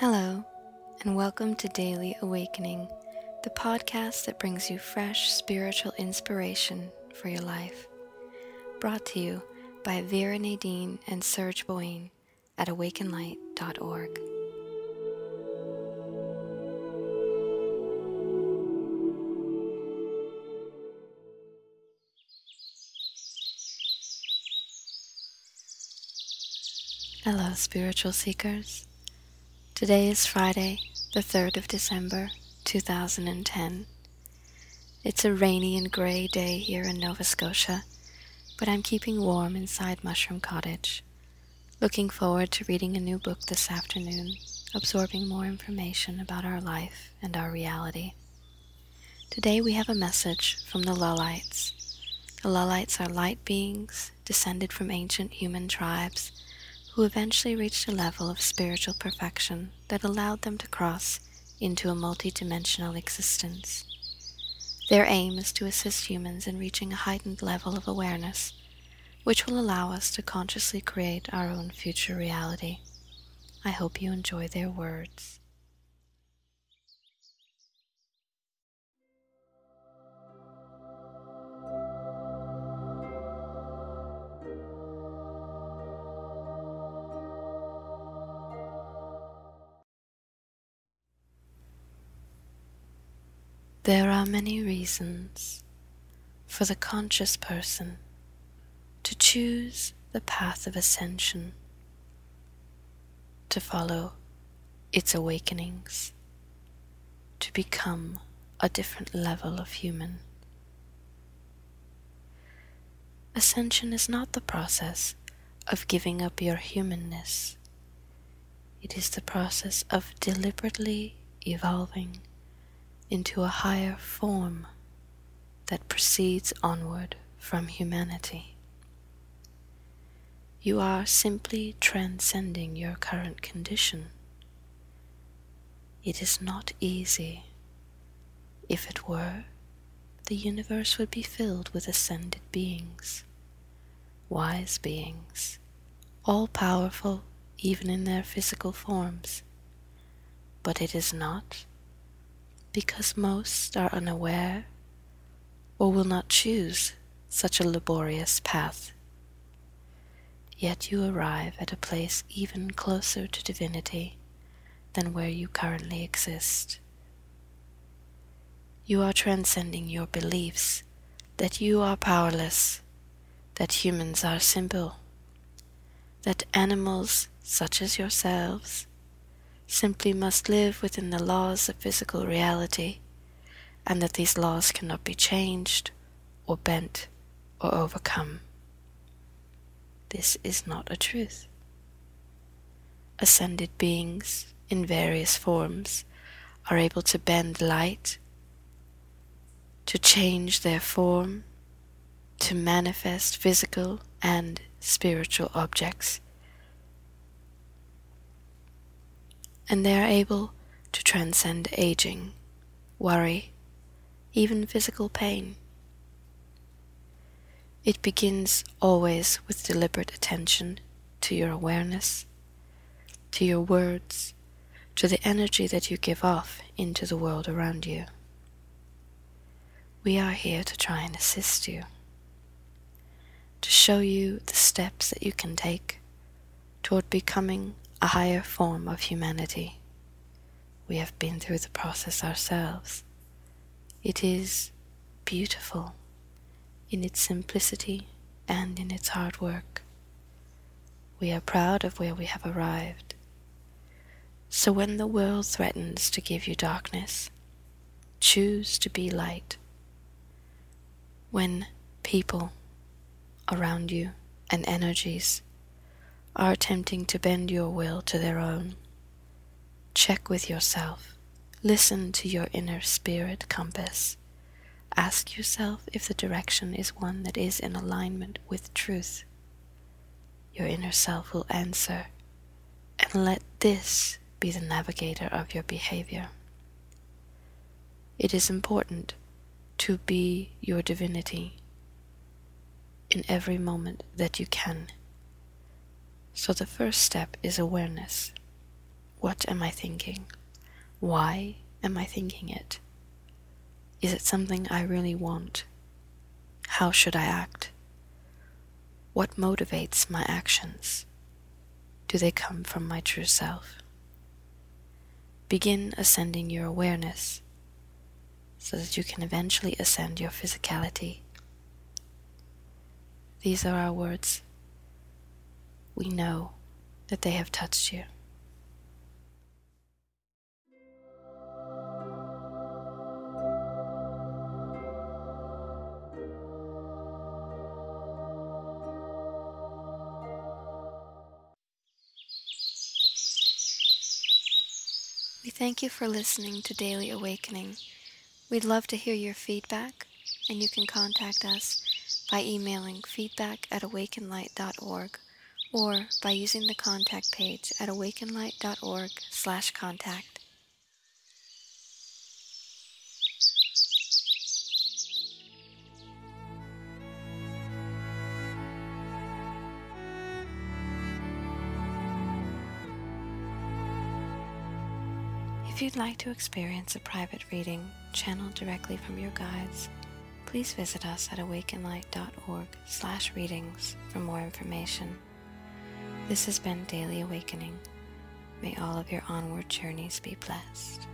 Hello, and welcome to Daily Awakening, the podcast that brings you fresh spiritual inspiration for your life. Brought to you by Vera Nadine and Serge Boyne at awakenlight.org. Hello, spiritual seekers. Today is Friday, the 3rd of December, 2010. It's a rainy and grey day here in Nova Scotia, but I'm keeping warm inside Mushroom Cottage. Looking forward to reading a new book this afternoon, absorbing more information about our life and our reality. Today we have a message from the Lullites. The Lullites are light beings descended from ancient human tribes who eventually reached a level of spiritual perfection that allowed them to cross into a multidimensional existence. Their aim is to assist humans in reaching a heightened level of awareness, which will allow us to consciously create our own future reality. I hope you enjoy their words. There are many reasons for the conscious person to choose the path of ascension, to follow its awakenings, to become a different level of human. Ascension is not the process of giving up your humanness. It is the process of deliberately evolving into a higher form that proceeds onward from humanity. You are simply transcending your current condition. It is not easy. If it were, the universe would be filled with ascended beings, wise beings, all powerful even in their physical forms. But it is not because most are unaware or will not choose such a laborious path. Yet you arrive at a place even closer to divinity than where you currently exist. You are transcending your beliefs that you are powerless, that humans are simple, that animals such as yourselves simply must live within the laws of physical reality, and that these laws cannot be changed or bent or overcome. This is not a truth. Ascended beings in various forms are able to bend light, to change their form, to manifest physical and spiritual objects and they are able to transcend aging, worry, even physical pain. It begins always with deliberate attention to your awareness, to your words, to the energy that you give off into the world around you. We are here to try and assist you, to show you the steps that you can take toward becoming a higher form of humanity. We have been through the process ourselves. It is beautiful in its simplicity and in its hard work. We are proud of where we have arrived. So when the world threatens to give you darkness, choose to be light. When people around you and energies are attempting to bend your will to their own. Check with yourself. Listen to your inner spirit compass. Ask yourself if the direction is one that is in alignment with truth. Your inner self will answer, and let this be the navigator of your behavior. It is important to be your divinity in every moment that you can. So the first step is awareness. What am I thinking? Why am I thinking it? Is it something I really want? How should I act? What motivates my actions? Do they come from my true self? Begin ascending your awareness so that you can eventually ascend your physicality. These are our words. We know that they have touched you. We thank you for listening to Daily Awakening. We'd love to hear your feedback, and you can contact us by emailing feedback at awakenlight.org or by using the contact page at awakenlight.org slash contact. If you'd like to experience a private reading channeled directly from your guides, please visit us at awakenlight.org slash readings for more information. This has been Daily Awakening. May all of your onward journeys be blessed.